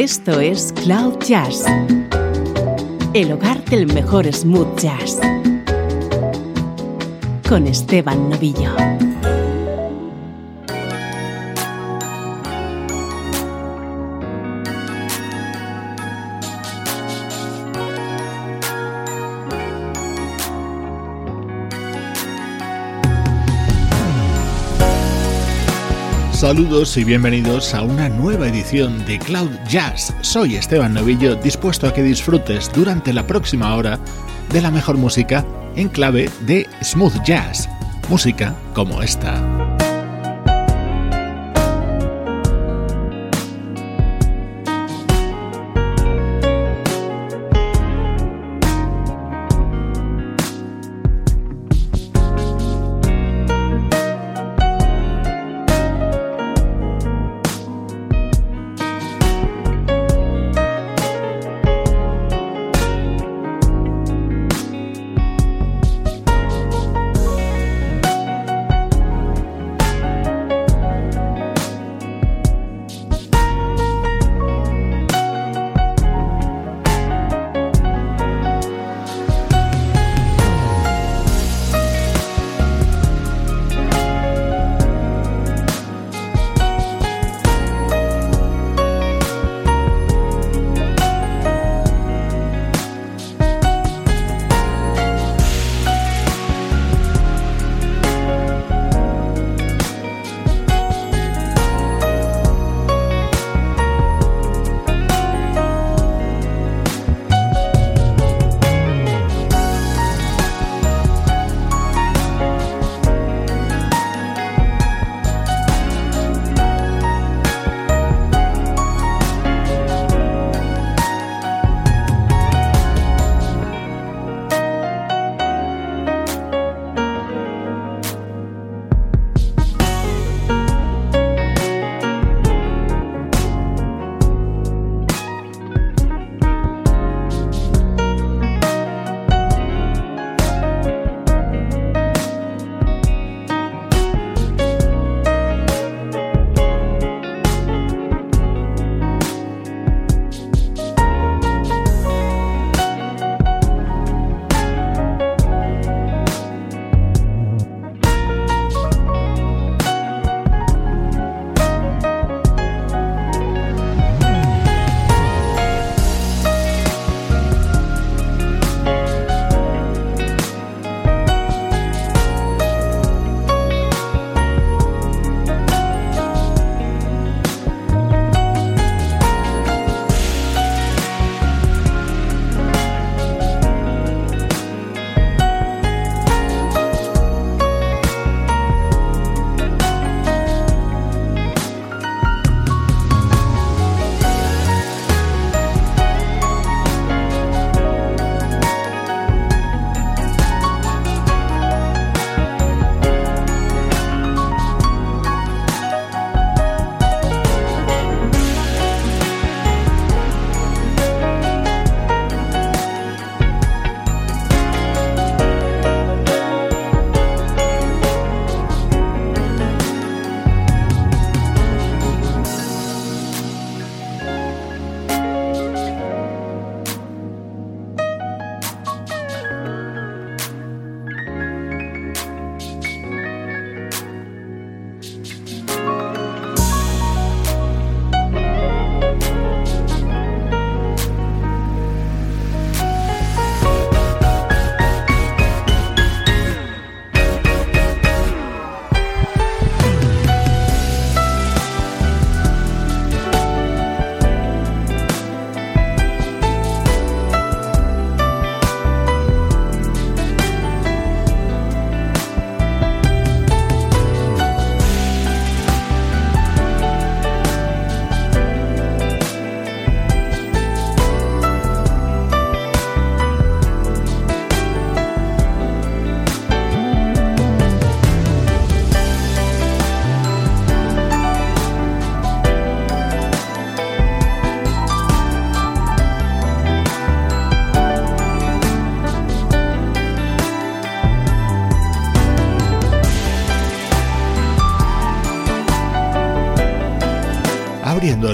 Esto es Cloud Jazz, el hogar del mejor smooth jazz, con Esteban Novillo. Saludos y bienvenidos a una nueva edición de Cloud Jazz. Soy Esteban Novillo, dispuesto a que disfrutes durante la próxima hora de la mejor música en clave de smooth jazz, música como esta.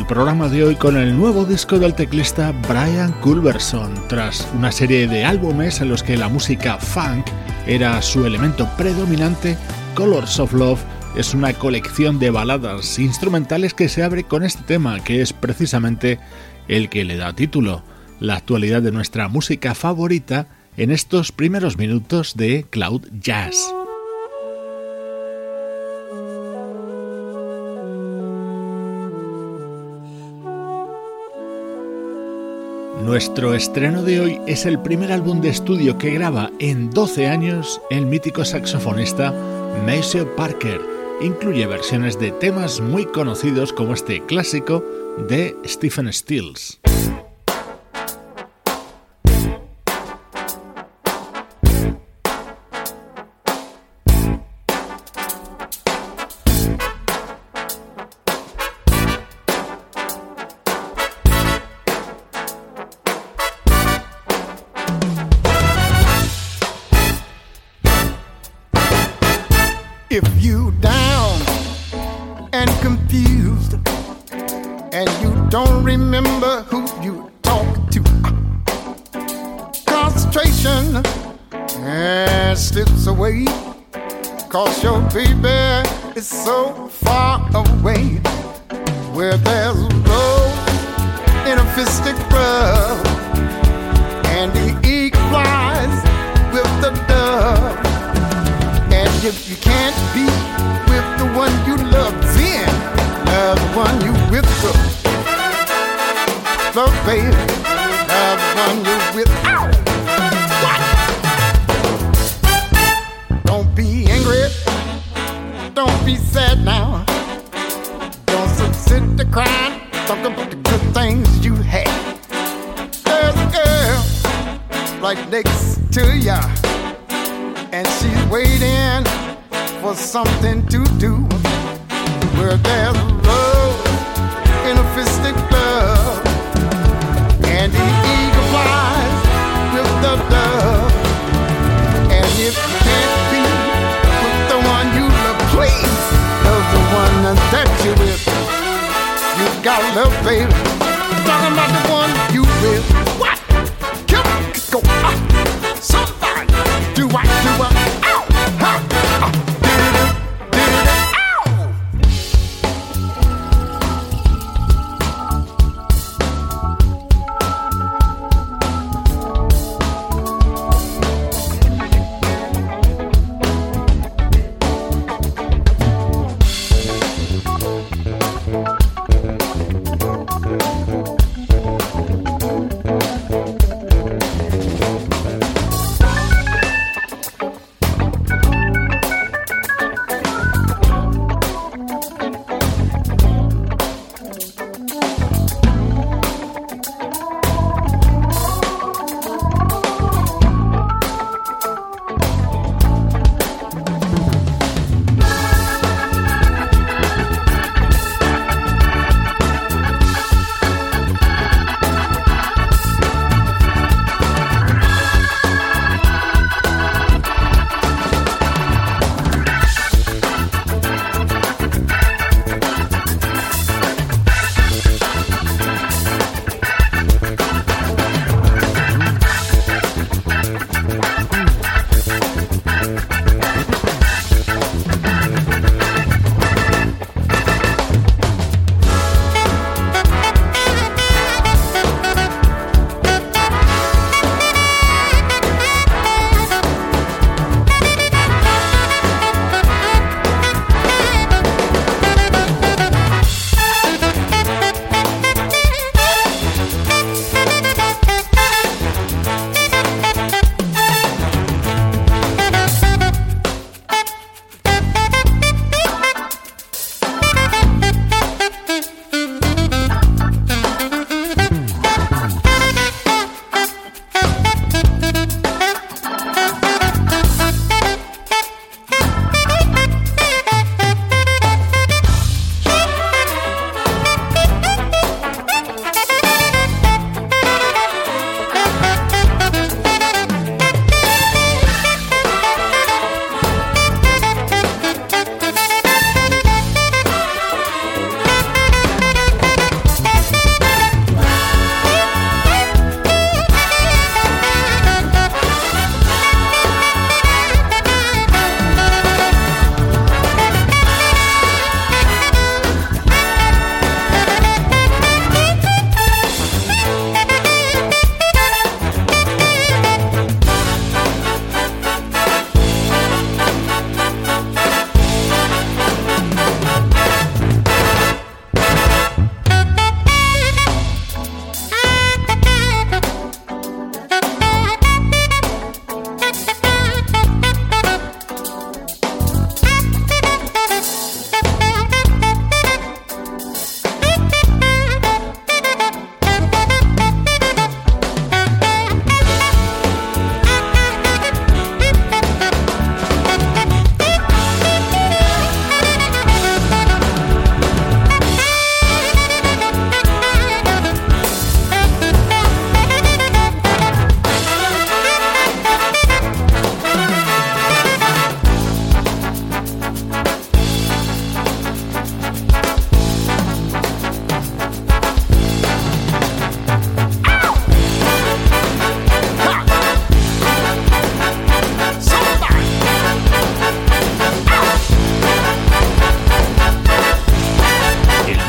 El programa de hoy con el nuevo disco del teclista Brian Culberson, tras una serie de álbumes en los que la música funk era su elemento predominante, Colors of Love es una colección de baladas instrumentales que se abre con este tema, que es precisamente el que le da título, la actualidad de nuestra música favorita en estos primeros minutos de Cloud Jazz. Nuestro estreno de hoy es el primer álbum de estudio que graba en 12 años el mítico saxofonista Maceo Parker. Incluye versiones de temas muy conocidos como este clásico de Stephen Stills.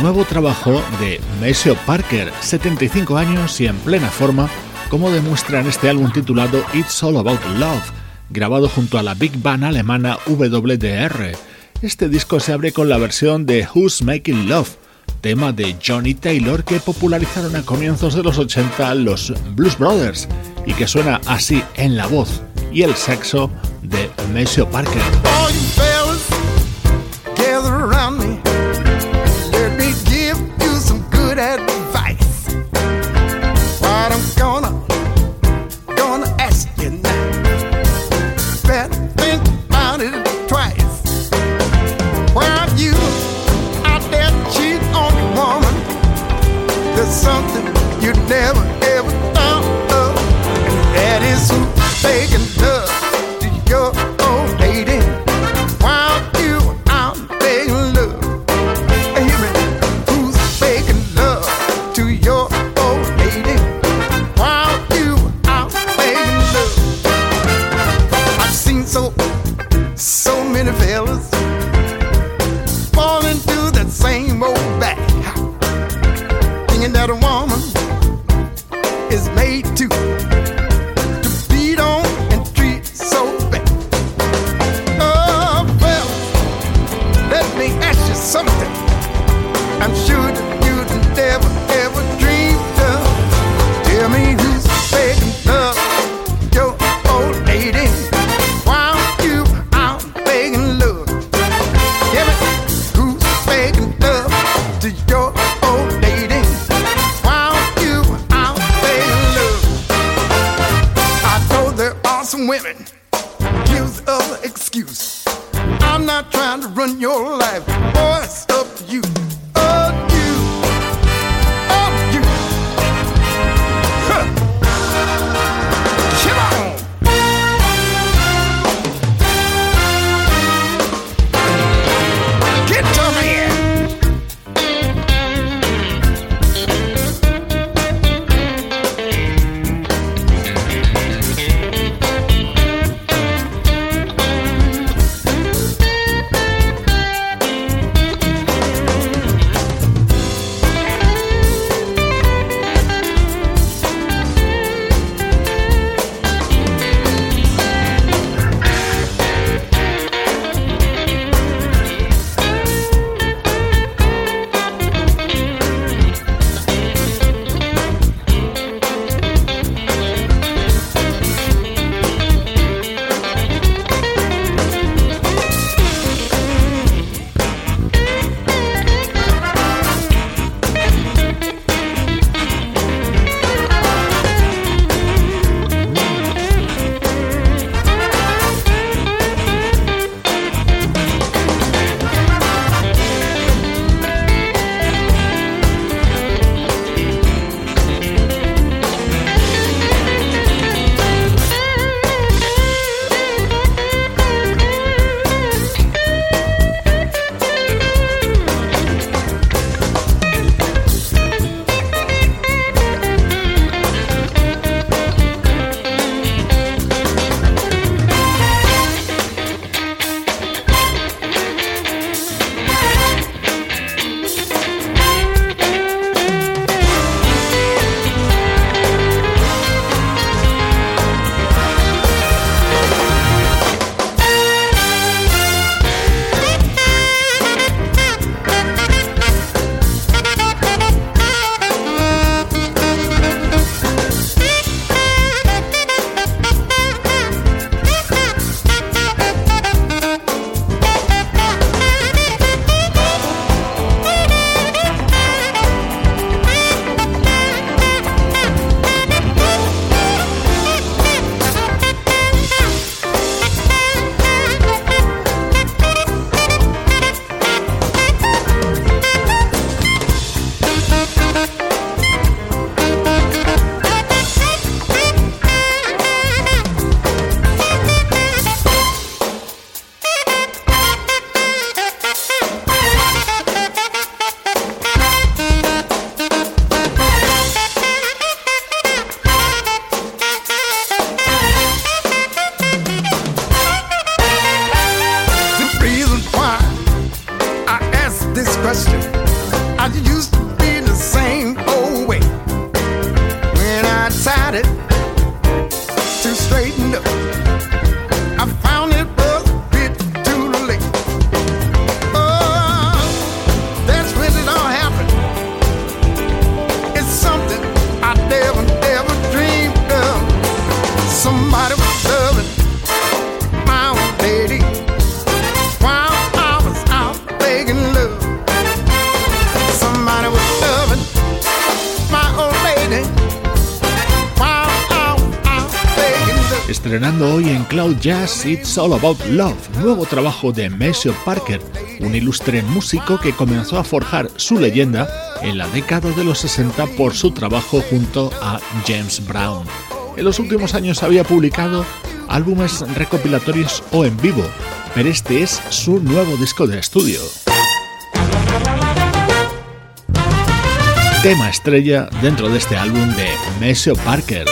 Nuevo trabajo de Maceo Parker, 75 años y en plena forma, como demuestra en este álbum titulado It's All About Love, grabado junto a la big band alemana WDR. Este disco se abre con la versión de Who's Making Love, tema de Johnny Taylor que popularizaron a comienzos de los 80 los Blues Brothers y que suena así en la voz y el sexo de Maceo Parker. women use of excuse. I'm not trying to run your life. It's All About Love, nuevo trabajo de Maceo Parker, un ilustre músico que comenzó a forjar su leyenda en la década de los 60 por su trabajo junto a James Brown. En los últimos años había publicado álbumes recopilatorios o en vivo, pero este es su nuevo disco de estudio. Tema estrella dentro de este álbum de Maceo Parker.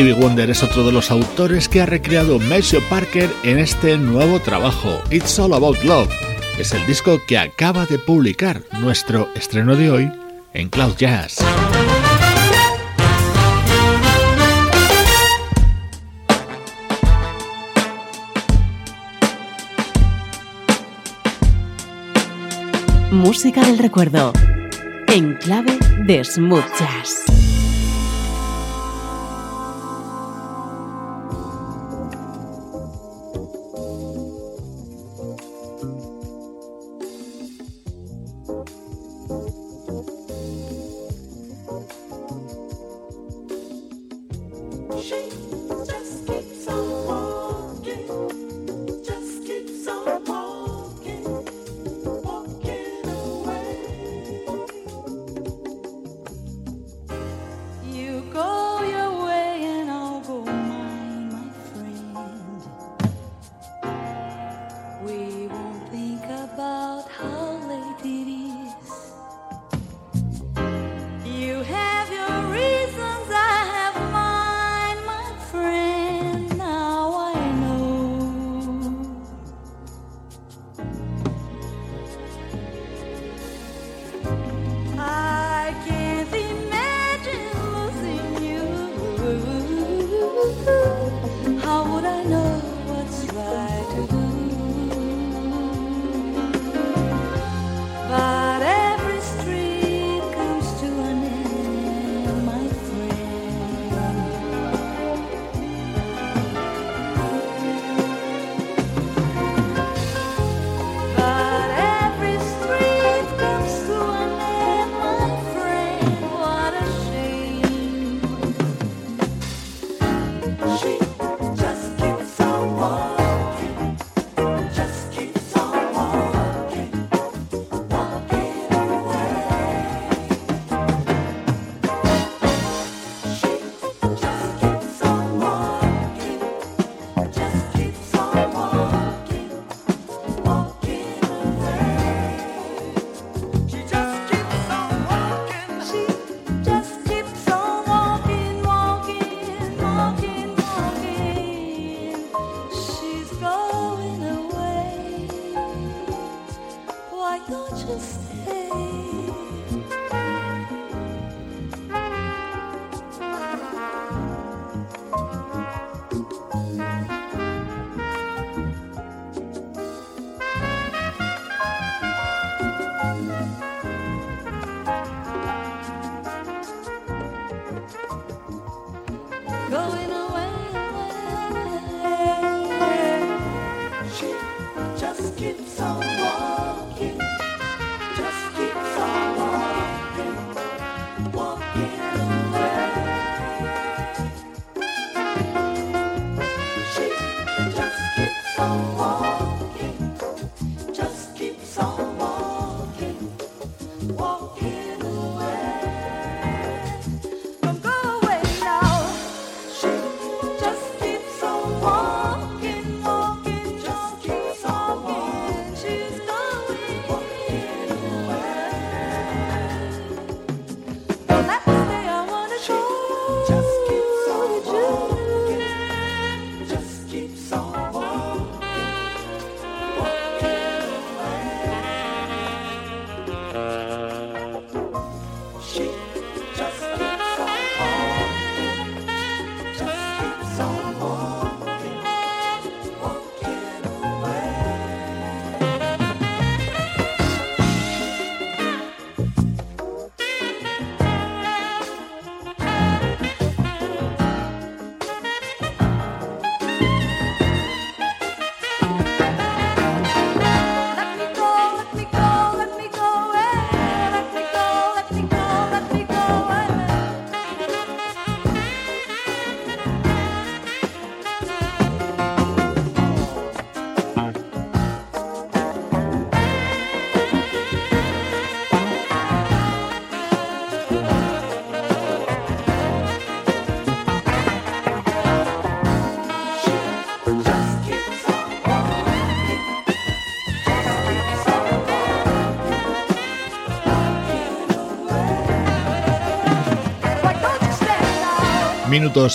Stevie Wonder es otro de los autores que ha recreado Maceo Parker en este nuevo trabajo, It's All About Love. Es el disco que acaba de publicar nuestro estreno de hoy en Cloud Jazz. Música del recuerdo, en clave de smooth jazz.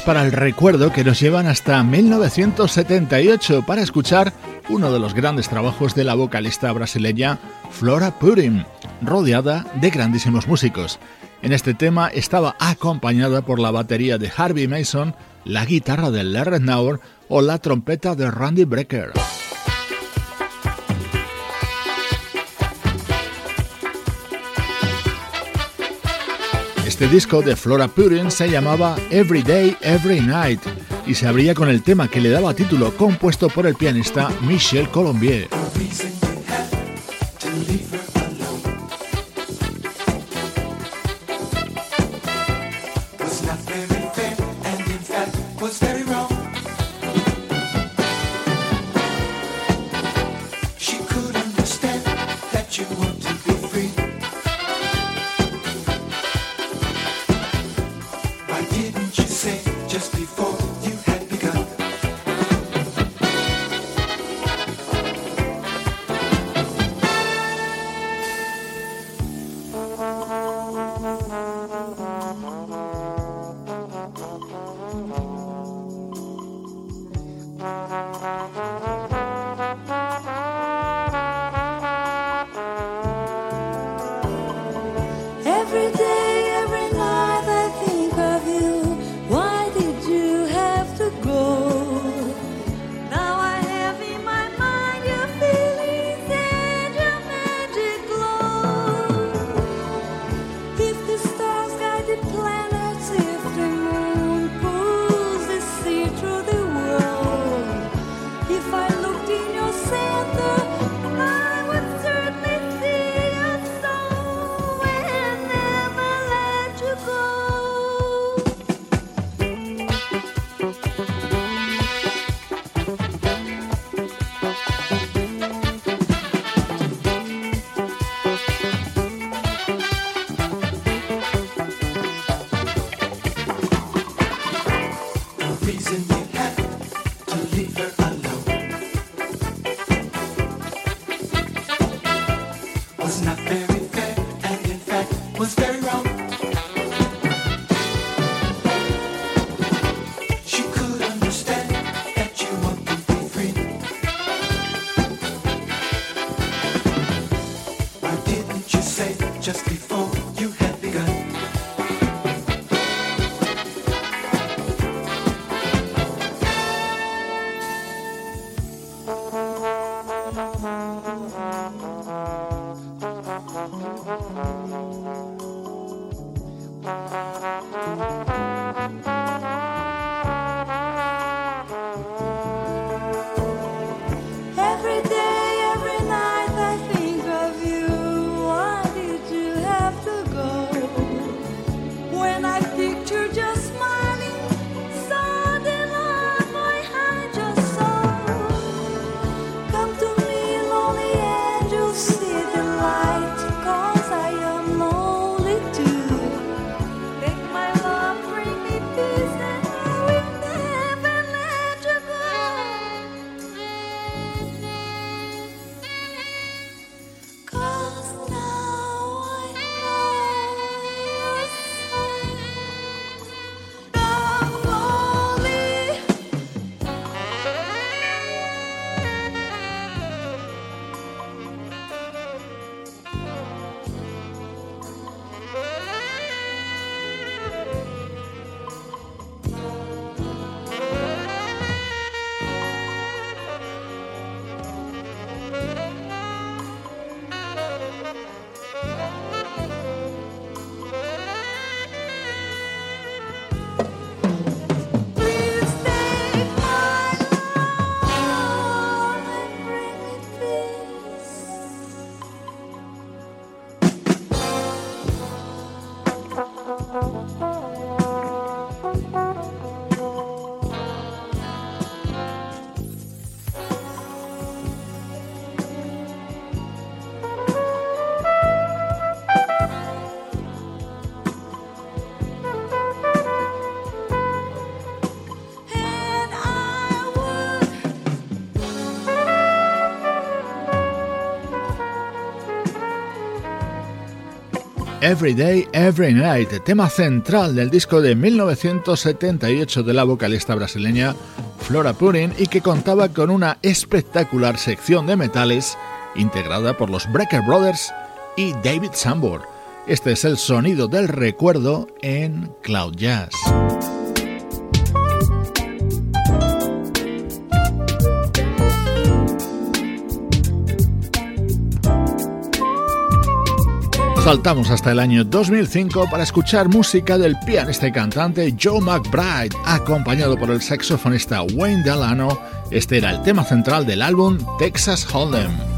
Para el recuerdo que nos llevan hasta 1978 para escuchar uno de los grandes trabajos de la vocalista brasileña Flora Purim, rodeada de grandísimos músicos. En este tema estaba acompañada por la batería de Harvey Mason, la guitarra de Larry Nauer o la trompeta de Randy Brecker. Este disco de Flora Purin se llamaba Every Day, Every Night y se abría con el tema que le daba título compuesto por el pianista Michel Colombier. Every Day, Every Night, tema central del disco de 1978 de la vocalista brasileña Flora Purin y que contaba con una espectacular sección de metales integrada por los Breaker Brothers y David Sambor. Este es el sonido del recuerdo en Cloud Jazz. Saltamos hasta el año 2005 para escuchar música del pianista y cantante Joe McBride, acompañado por el saxofonista Wayne Delano. Este era el tema central del álbum Texas Hold'em.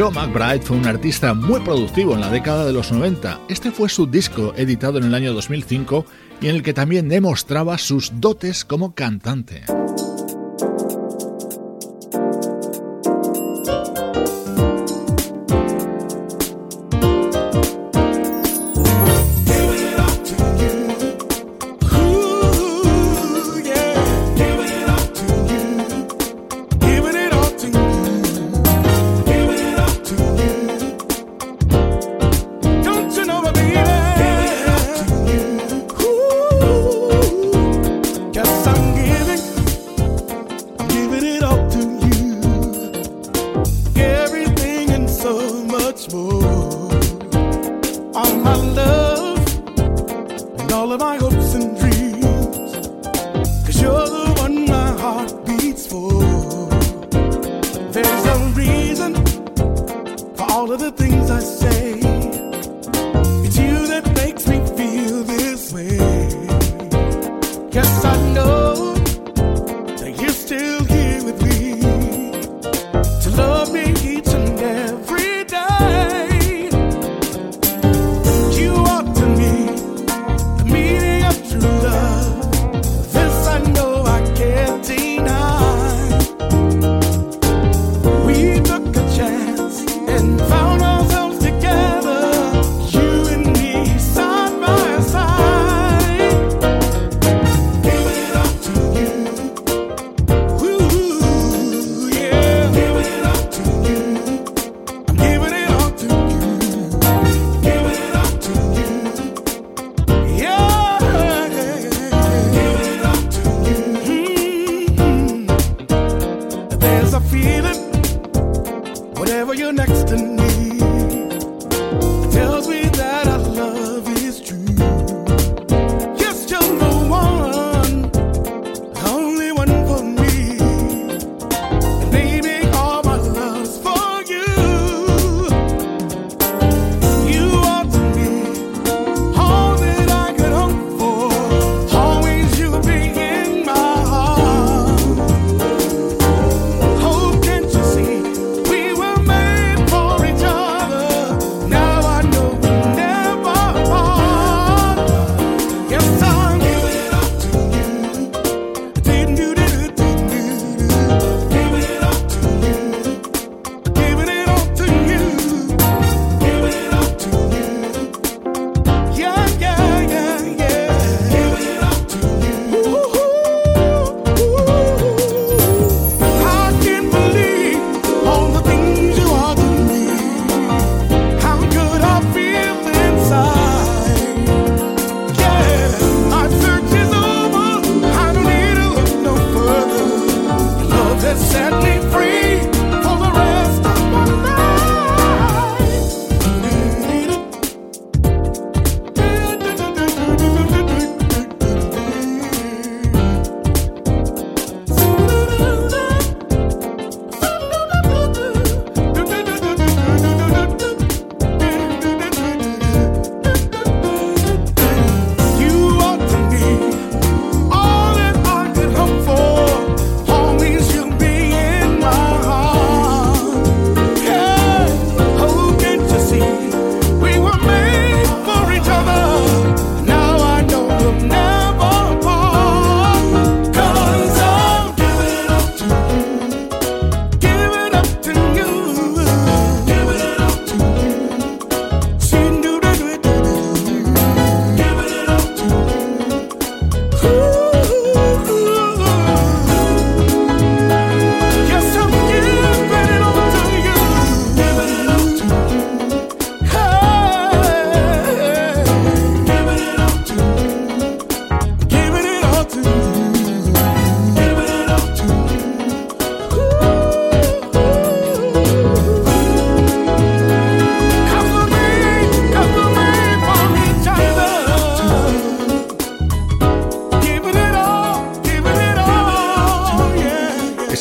Joe McBride fue un artista muy productivo en la década de los 90. Este fue su disco editado en el año 2005 y en el que también demostraba sus dotes como cantante.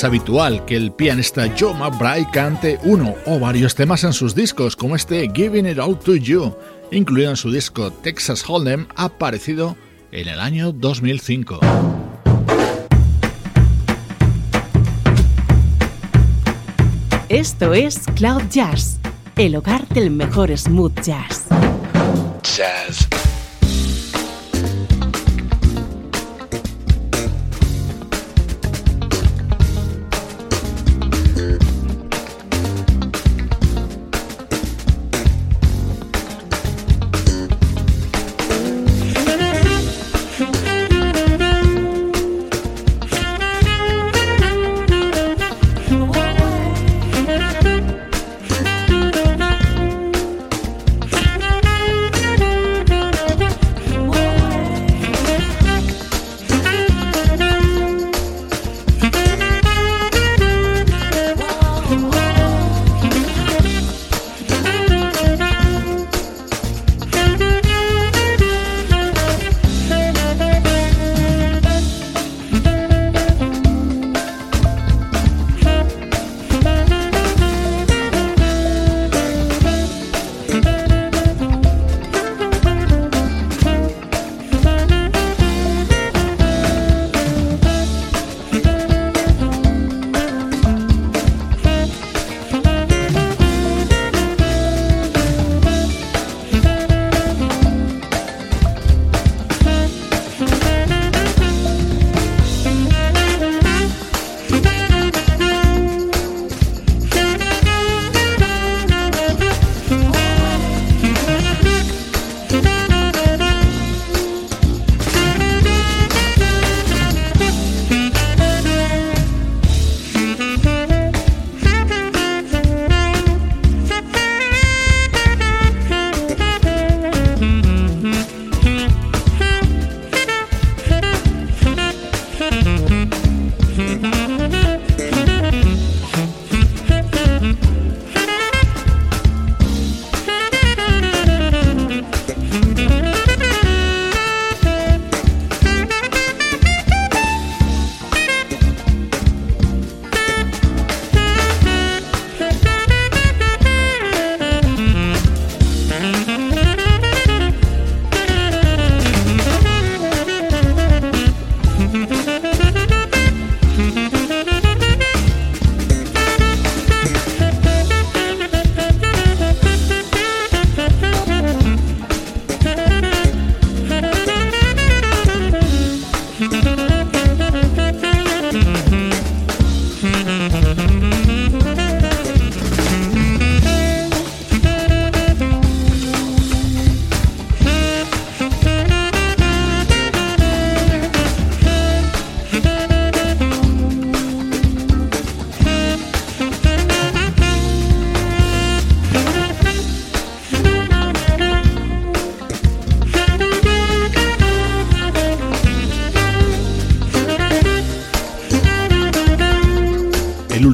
Habitual que el pianista Joe McBride cante uno o varios temas en sus discos, como este Giving It All to You, incluido en su disco Texas Hold'em, aparecido en el año 2005. Esto es Cloud Jazz, el hogar del mejor smooth jazz. Jazz.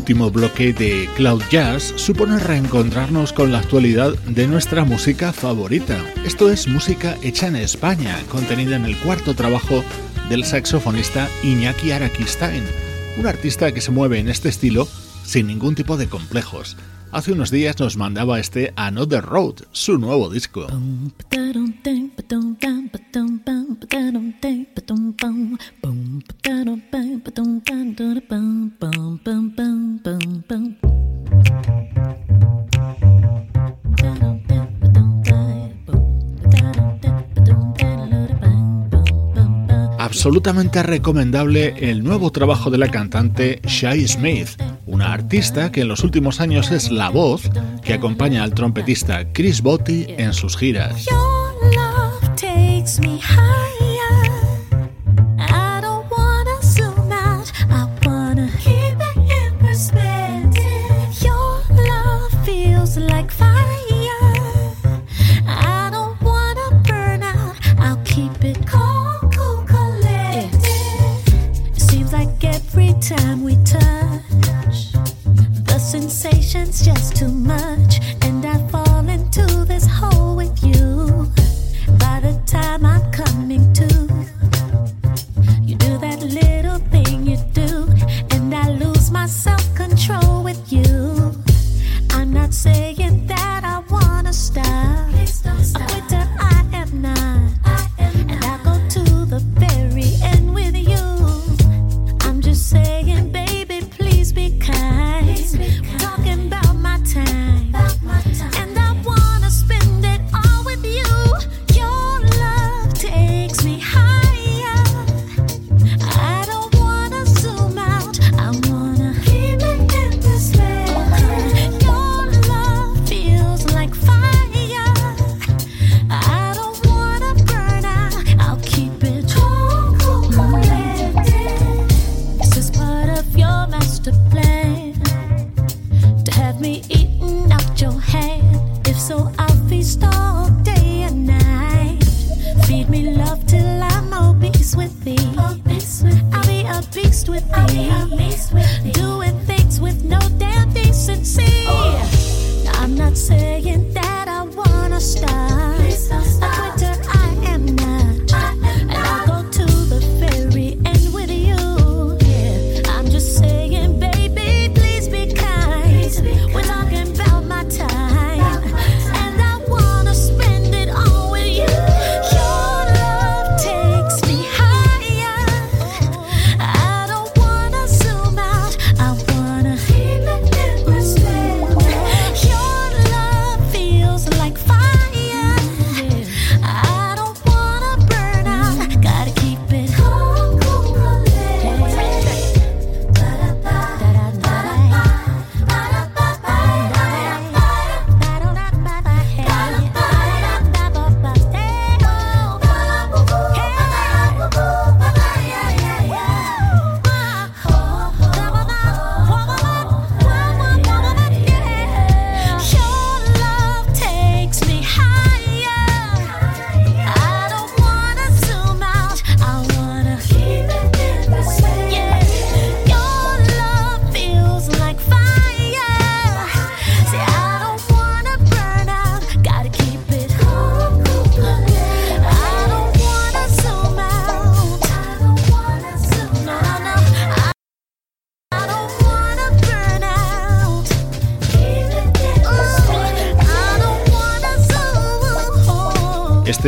Último bloque de Cloud Jazz supone reencontrarnos con la actualidad de nuestra música favorita. Esto es música hecha en España, contenida en el cuarto trabajo del saxofonista Iñaki Arakistain, un artista que se mueve en este estilo sin ningún tipo de complejos. Hace unos días nos mandaba este Another Road, su nuevo disco. Absolutamente recomendable el nuevo trabajo de la cantante Shai Smith, una artista que en los últimos años es la voz que acompaña al trompetista Chris Botti en sus giras.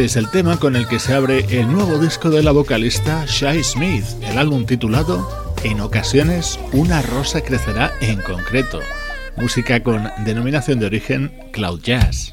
Es el tema con el que se abre el nuevo disco de la vocalista Shai Smith, el álbum titulado En ocasiones una rosa crecerá en concreto, música con denominación de origen Cloud Jazz.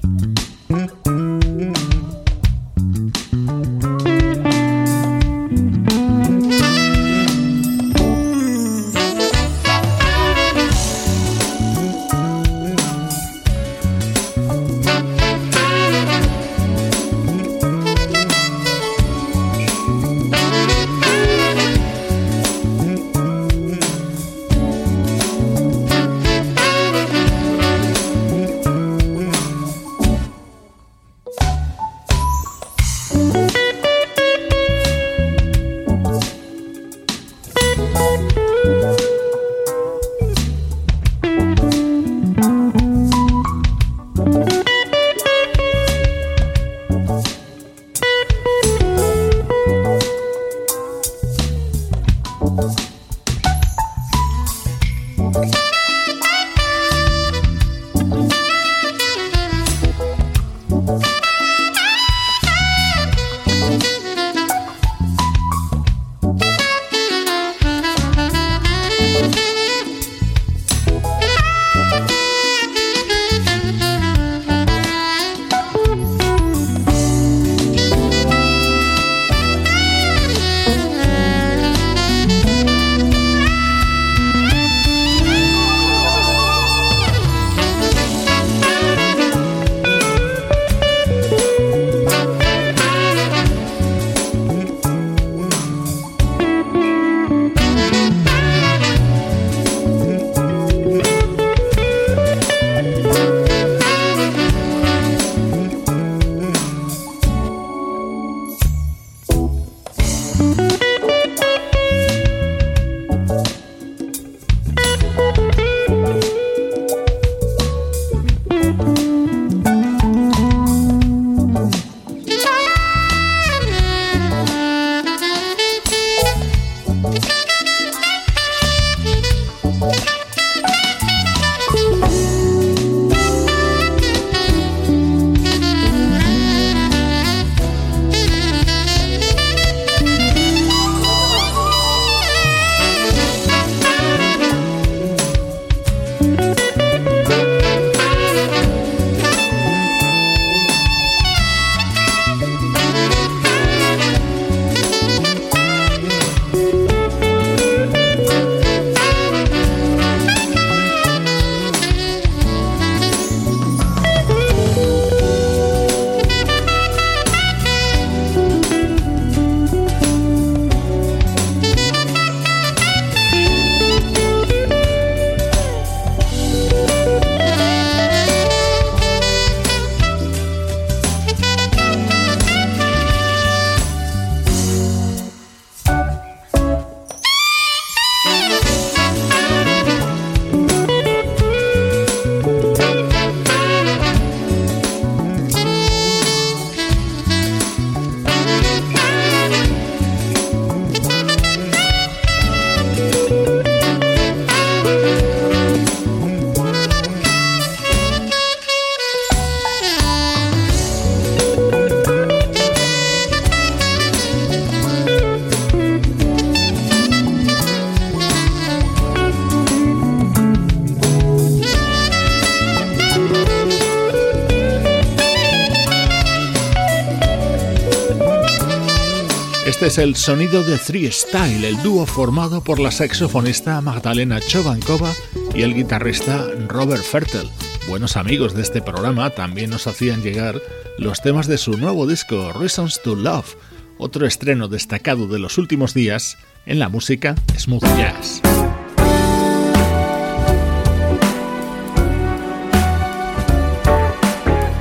El sonido de Three Style, el dúo formado por la saxofonista Magdalena Chovankova y el guitarrista Robert Fertel. Buenos amigos de este programa también nos hacían llegar los temas de su nuevo disco Reasons to Love, otro estreno destacado de los últimos días en la música smooth jazz.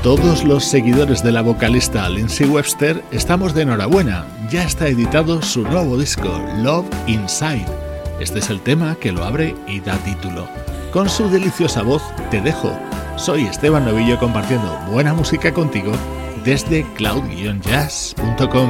Todos los seguidores de la vocalista Lindsay Webster estamos de enhorabuena. Ya está editado su nuevo disco, Love Inside. Este es el tema que lo abre y da título. Con su deliciosa voz te dejo. Soy Esteban Novillo compartiendo buena música contigo desde cloud-jazz.com.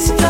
this. Time.